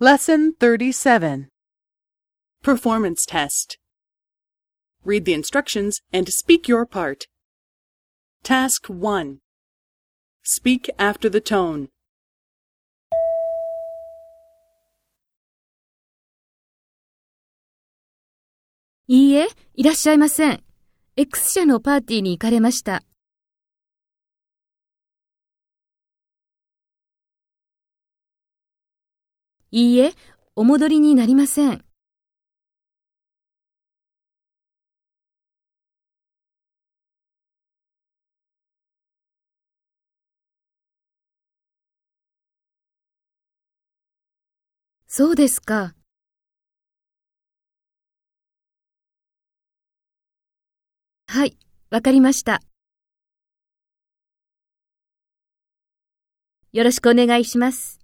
Lesson 37 Performance Test Read the instructions and speak your part. Task 1 Speak after the tone. いいえ、いらっしゃいません。X 社のパーティーに行かれました。 いいえ、お戻りになりません。そうですか。はい、わかりました。よろしくお願いします。